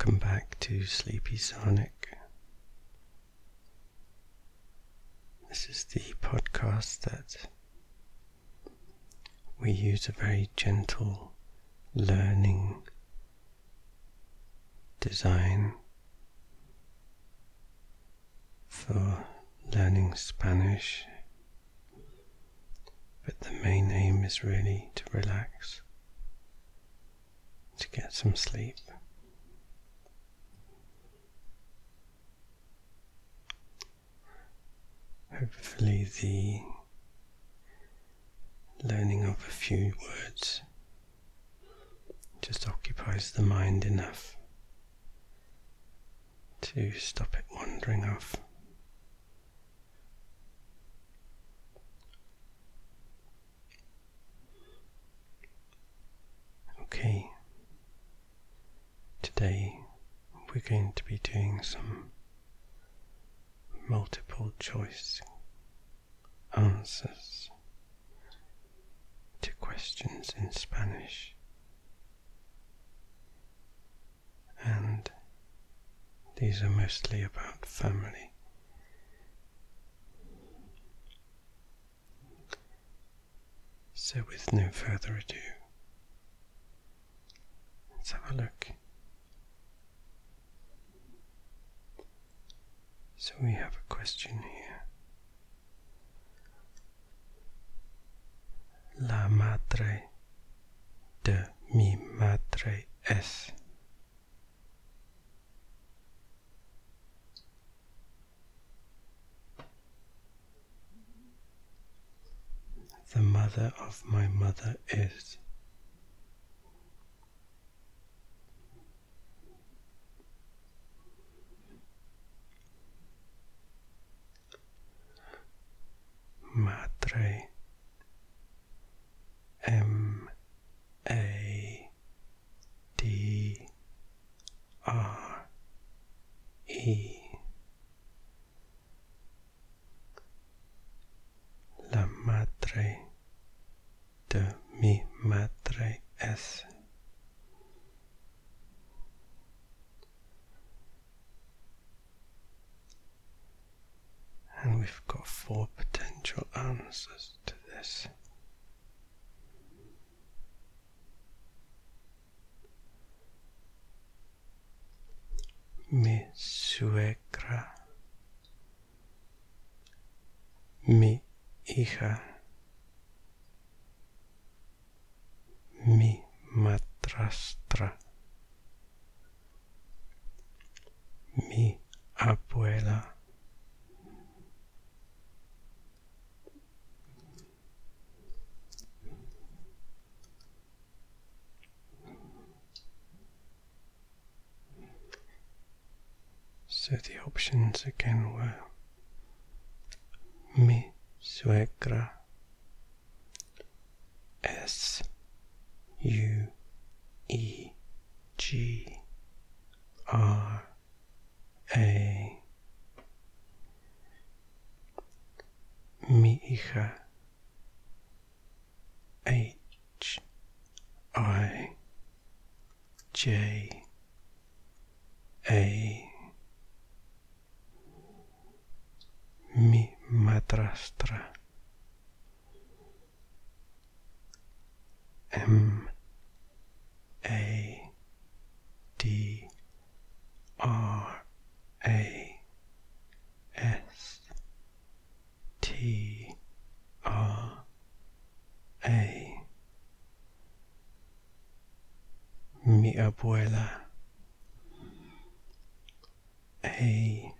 Welcome back to Sleepy Sonic. This is the podcast that we use a very gentle learning design for learning Spanish, but the main aim is really to relax, to get some sleep. Hopefully, the learning of a few words just occupies the mind enough to stop it wandering off. Okay, today we're going to be doing some multiple choice answers to questions in Spanish. And these are mostly about family. So, with no further ado, let's have a look. So, we have a question here. La madre de mi madre es. The mother of my mother is. Madre M A D R E La madre de mi madre es and we've got four potential answers to this. Mi suegra, mi hija, mi madrastra, mi abuela. So the options again were mi suegra S U E G R A mi hija H I J A mi madrastra M A D R A S T R A mi abuela. A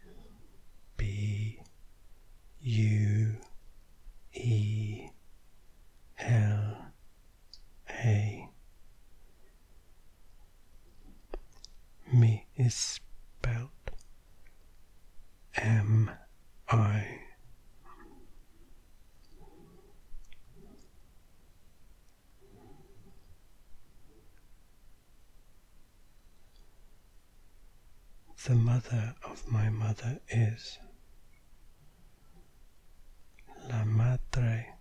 mother of my mother is. La madre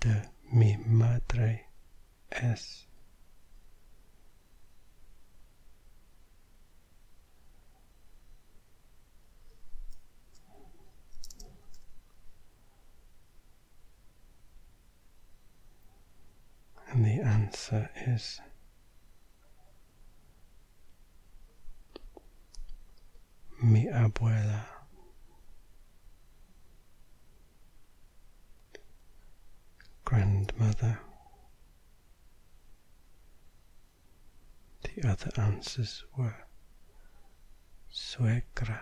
de mi madre es. And the answer is mi abuela. Grandmother. The other answers were suegra,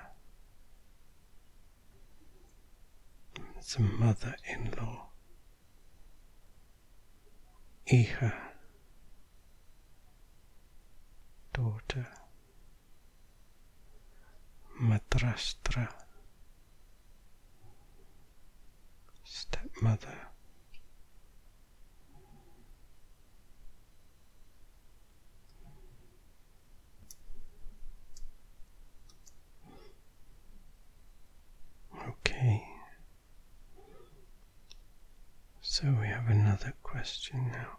the mother in law, hija, daughter, madrastra, stepmother. Okay. So we have another question now.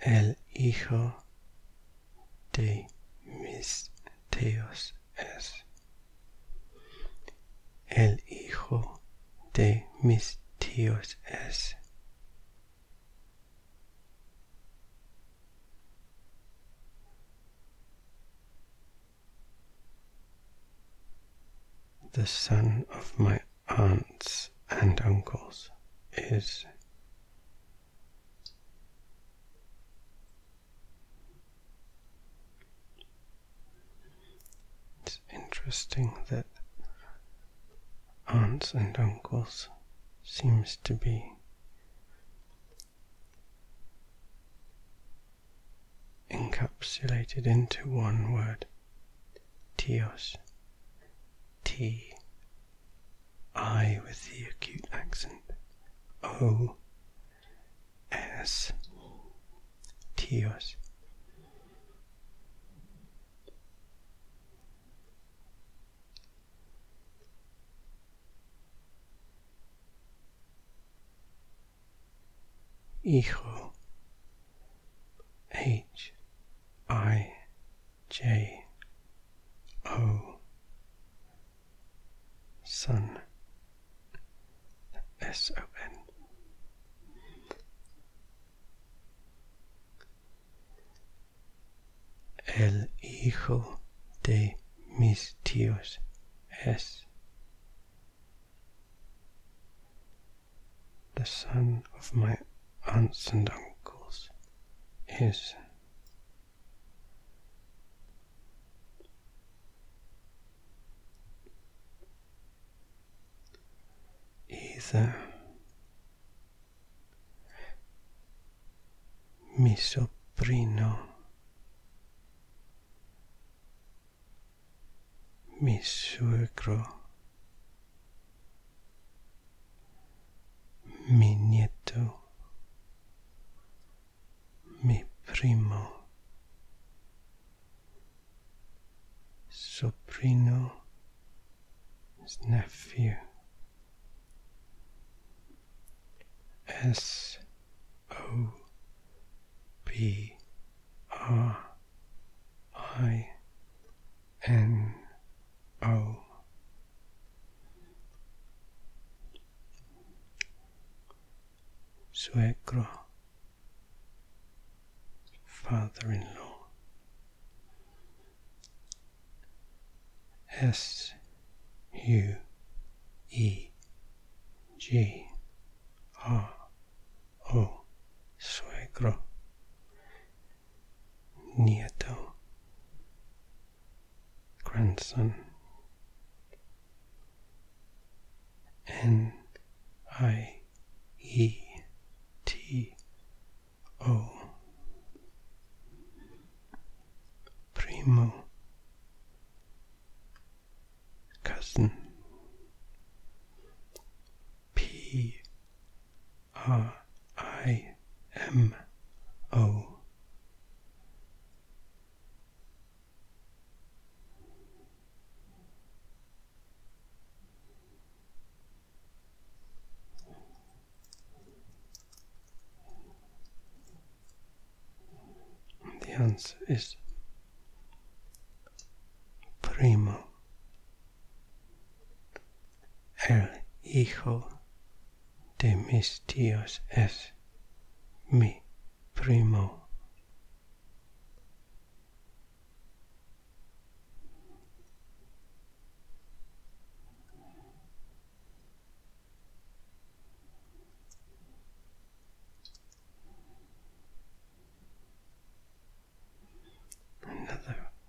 El hijo de mis tíos es. El hijo de mis tíos es. The son of my aunts and uncles is It's interesting that aunts and uncles seems to be encapsulated into one word, tios. T I with the acute accent. O S. Tios Hijo. H. I. J. O. Son. S. O. N. El hijo de mis tíos es the son of my aunts and uncles is either mi sobrino, mi suegro, mi nieto, mi primo, sobrino, his nephew. S O B R I N O. Suegro Father in law S U E G R O. Suegro. Nieto. Grandson. N I E T O primo cousin. P R I M O. The answer is primo. El hijo de mis tíos es mi primo.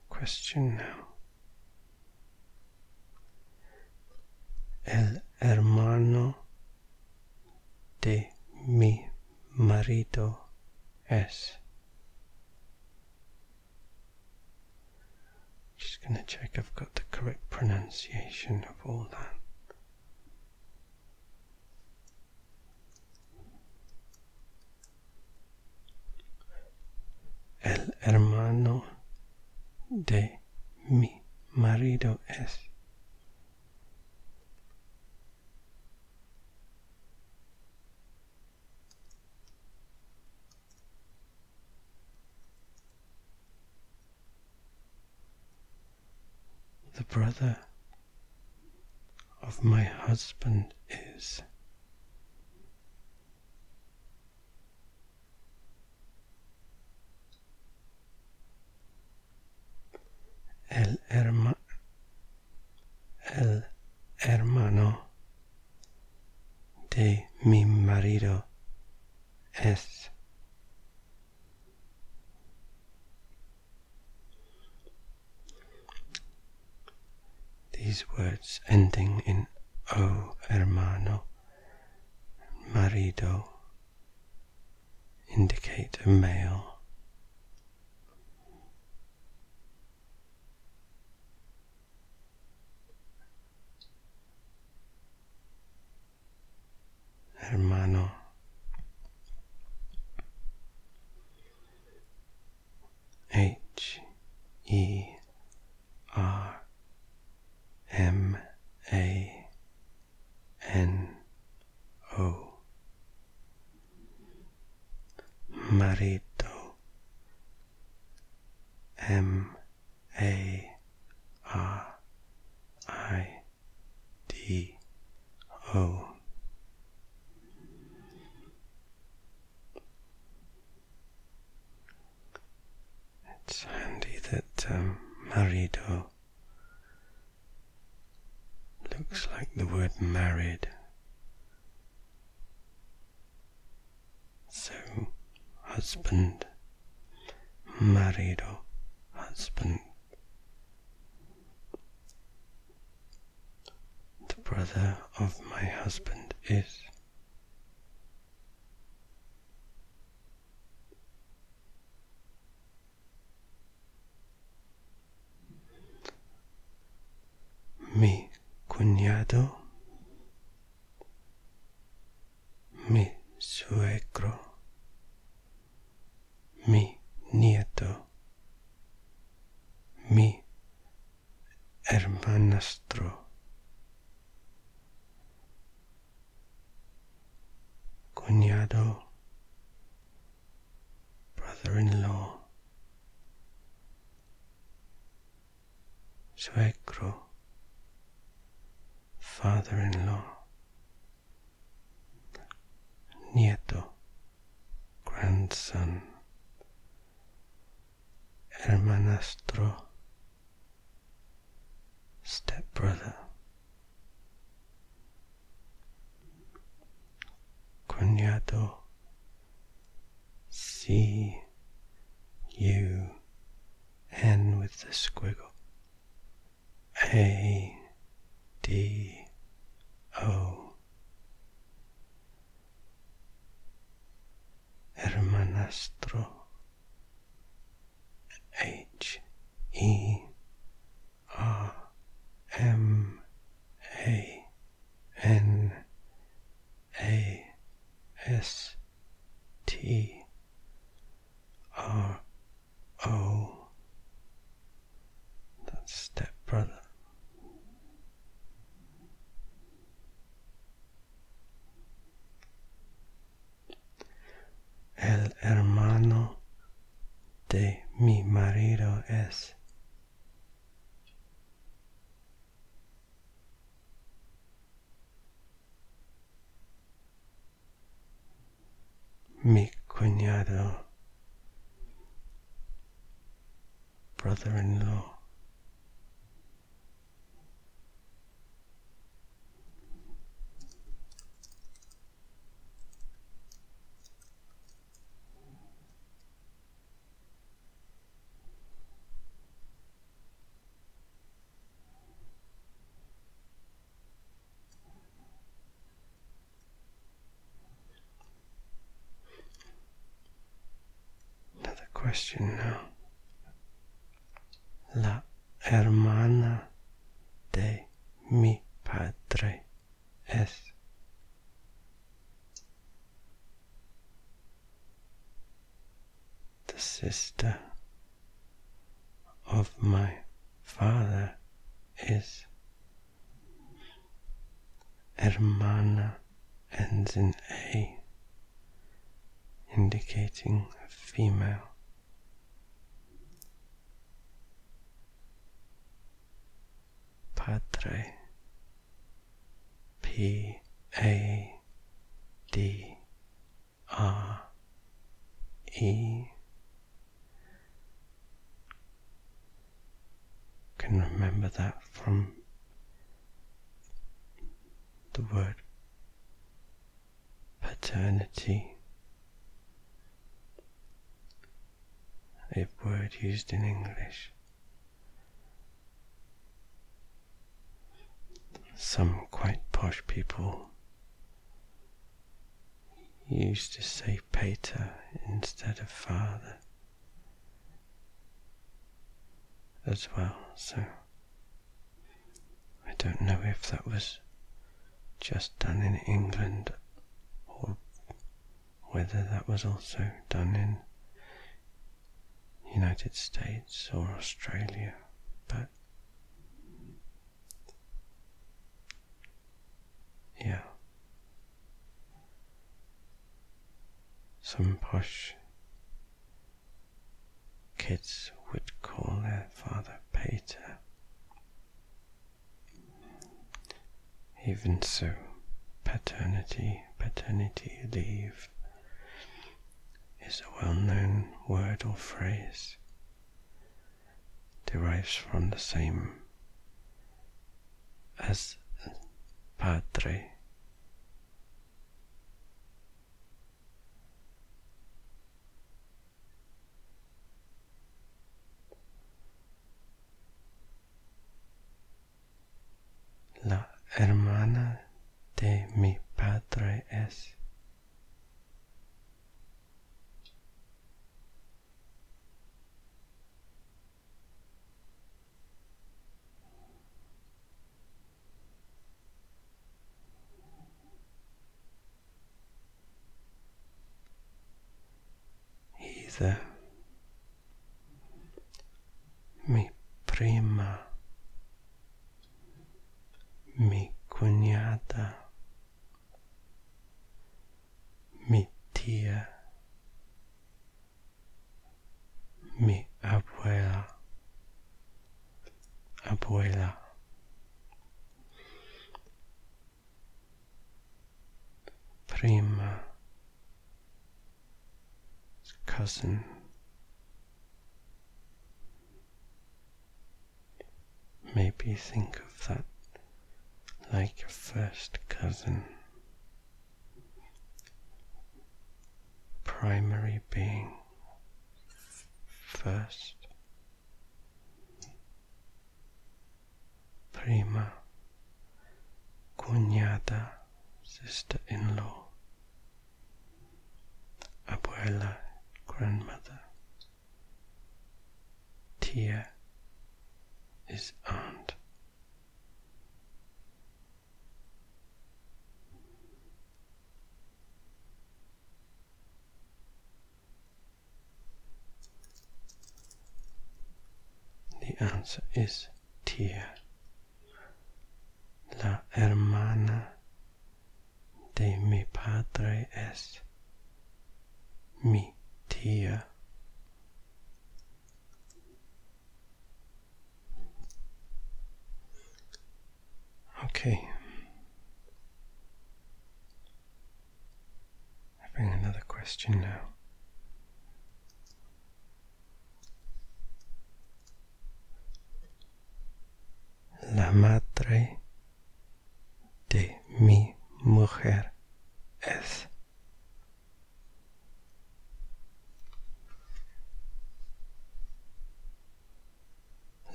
Question now. El hermano de mi marido es. Just going to check I've got the correct pronunciation of all that. El hermano de mi marido es. Brother of my husband is. El, herma, el hermano de mi marido es. These words ending in o hermano, marido, indicate a male. Hermano. H E R M A N O Marido M A R I D O It's handy that um, marido looks like the word married. So, husband, marido, husband. The brother of my husband is. Mi cuñado, mi suegro, mi nieto, mi hermanastro, cuñado, brother-in-law, suegro, father-in-law, nieto, grandson, hermanastro, stepbrother, cuñado, C U N with the squiggle, A D O Hermanastro H E R M A N A S T R O That's stepbrother. El hermano de mi marido es. mi cuñado, brother-in-law. Another question now. La hermana de mi padre es the sister of my father is hermana ends in a indicating female. Padre P A D R E can remember that from the word paternity, a word used in English. Some quite posh people used to say pater instead of father as well, so I don't know if that was just done in England or whether that was also done in United States or Australia, but yeah. Some posh kids would call their father pater. Even so, paternity, paternity leave is a well known word or phrase, derives from the same as padre. La hermana de mi padre es mi prima mi cuñada, mi tía, mi abuela, abuela, prima, cousin. Maybe think of that like your first cousin. Primary being first. Prima. Cuñada, sister in law. Abuela, grandmother. Tia is aunt. Answer is tia. La hermana de mi padre es mi tía. Okay. I bring another question now. La madre de mi mujer es.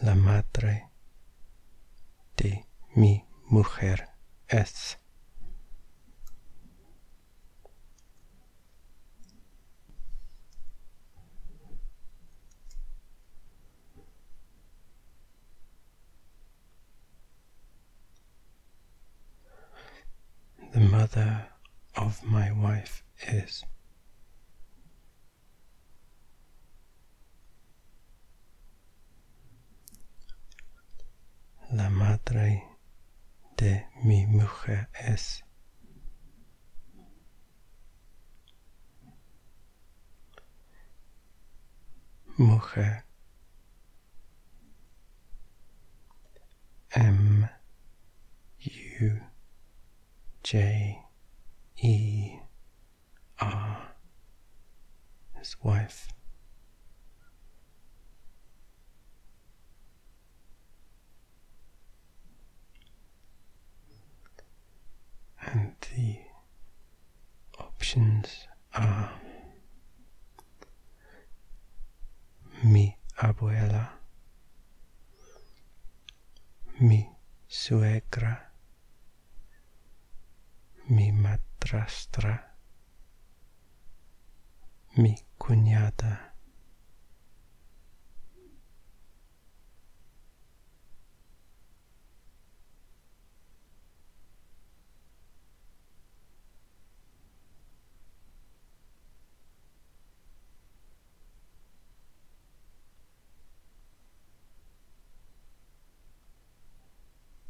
La madre de mi mujer es mother of my wife is. La madre de mi mujer es. Mujer. M U J E R ah, his wife. And the options are mi abuela, mi suegra, mi mi cuñada.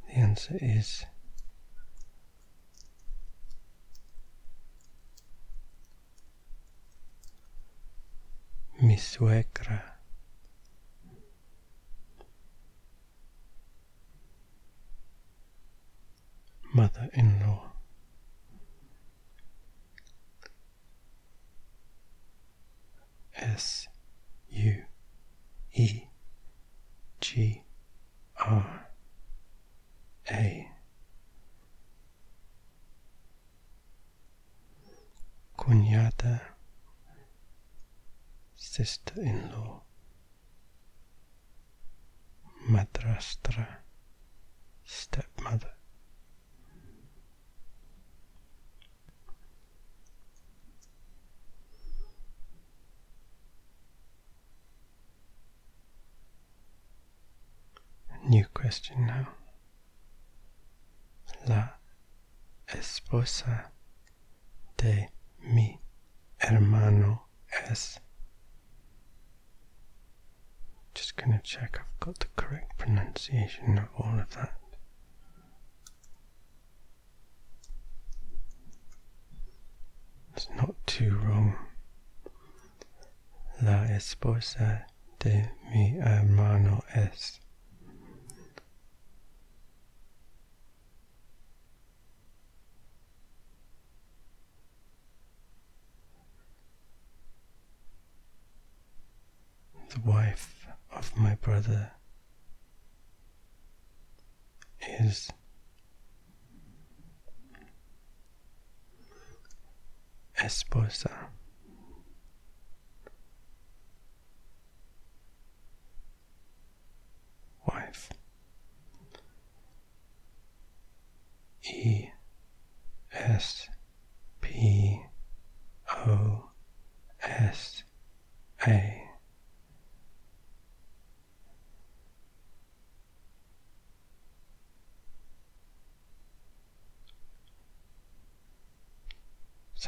The answer is mi suegra. Mother in law. S U E G R A Cuñada sister in law, madrastra, stepmother. New question now. La esposa de mi hermano es just going to check I've got the correct pronunciation of all of that. It's not too wrong. La esposa de mi hermano es. The wife of my brother is esposa. Wife. E S P O S A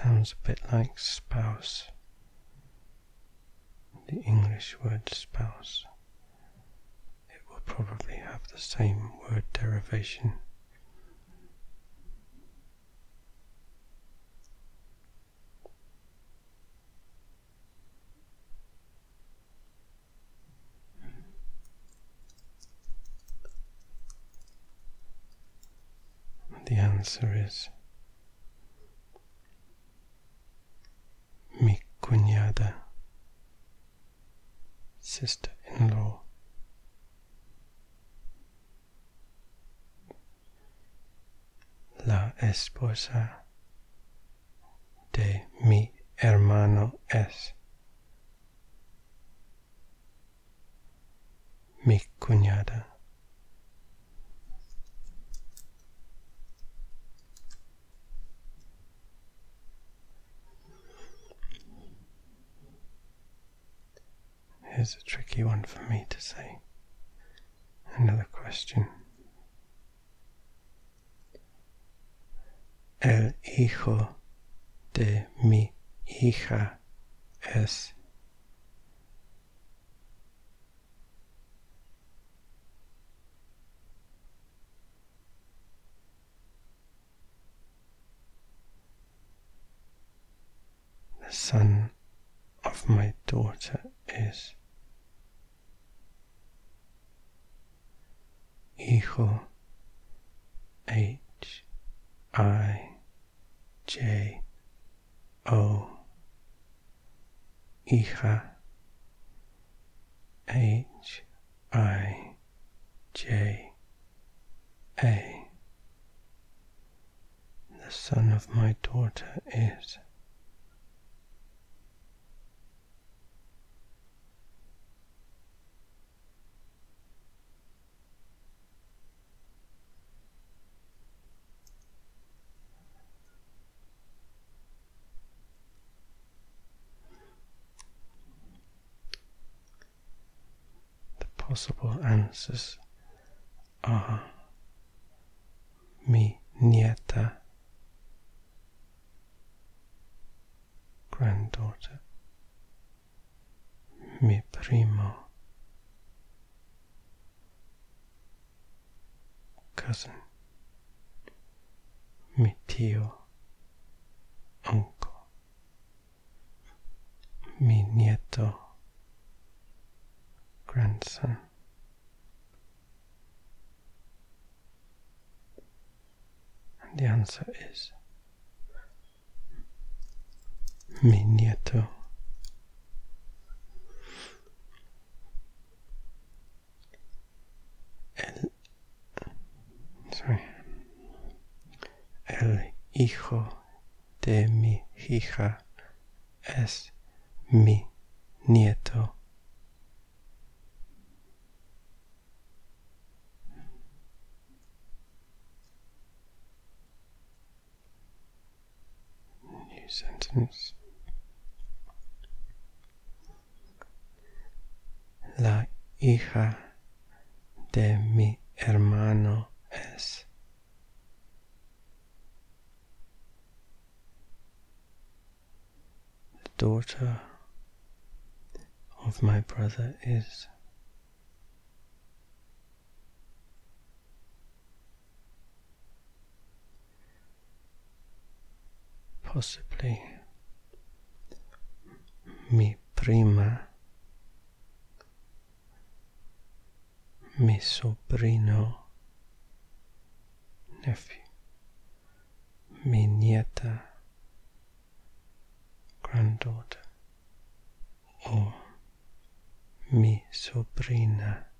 Sounds a bit like spouse. The English word spouse. It will probably have the same word derivation. The answer is cuñada, sister-in-law. La esposa de mi hermano es mi cuñada. Here's a tricky one for me to say. Another question. El hijo de mi hija es the son of my daughter is hijo. H. I. J. O. Hija. H. I. J. A. The son of my daughter is The possible answers are mi nieta, granddaughter, mi primo, cousin, mi tío, uncle, mi nieto, grandson. And the answer is mi nieto. El, sorry, el hijo de mi hija es mi nieto. New sentence. La hija de mi hermano es the daughter of my brother is possibly mi prima, mi sobrino, nephew, mi nieta, granddaughter, or mi sobrina.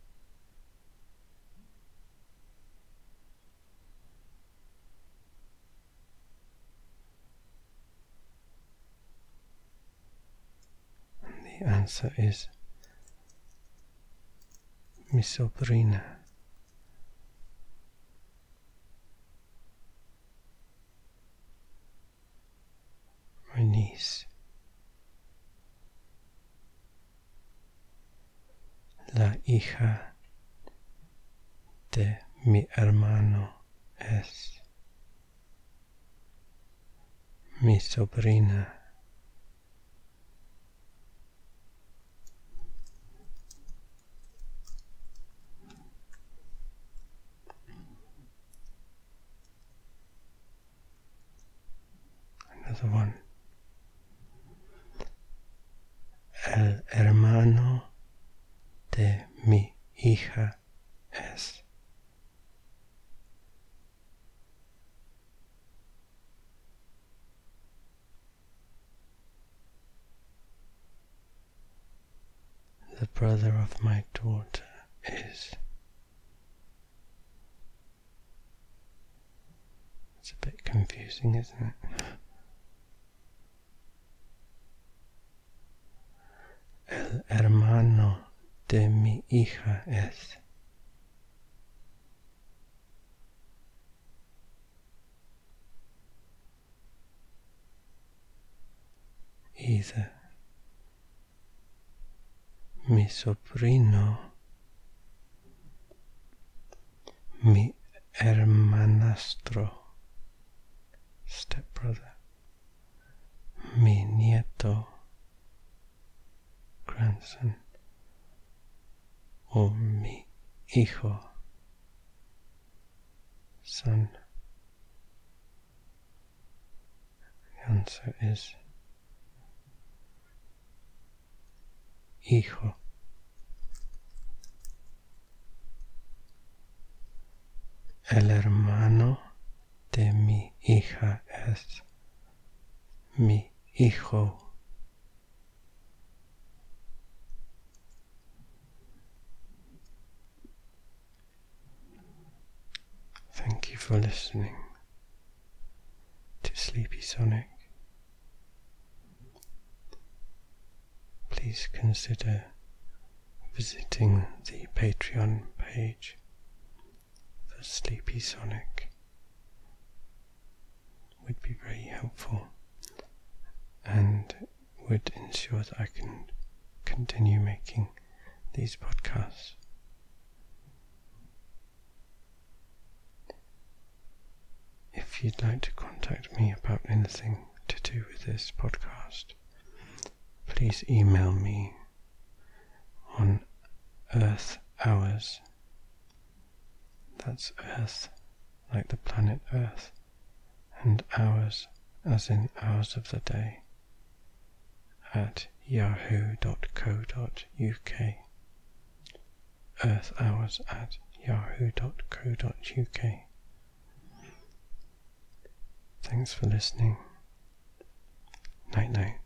The answer is mi sobrina. My niece. La hija de mi hermano es mi sobrina. El hermano de mi hija es. Mi sobrino, mi hermanastro, stepbrother, mi nieto, grandson, o mi hijo, son. The answer is hijo. El hermano de mi hija es mi hijo. Thank you for listening to Sleepysonic. please consider visiting the Patreon page for Sleepysonic. Would be very helpful and would ensure that I can continue making these podcasts. If you'd like to contact me about anything to do with this podcast, please email me on Earth Hours. That's Earth, like the planet Earth, and hours as in hours of the day, at yahoo.co.uk. Earth Hours at yahoo.co.uk. Thanks for listening. Night night.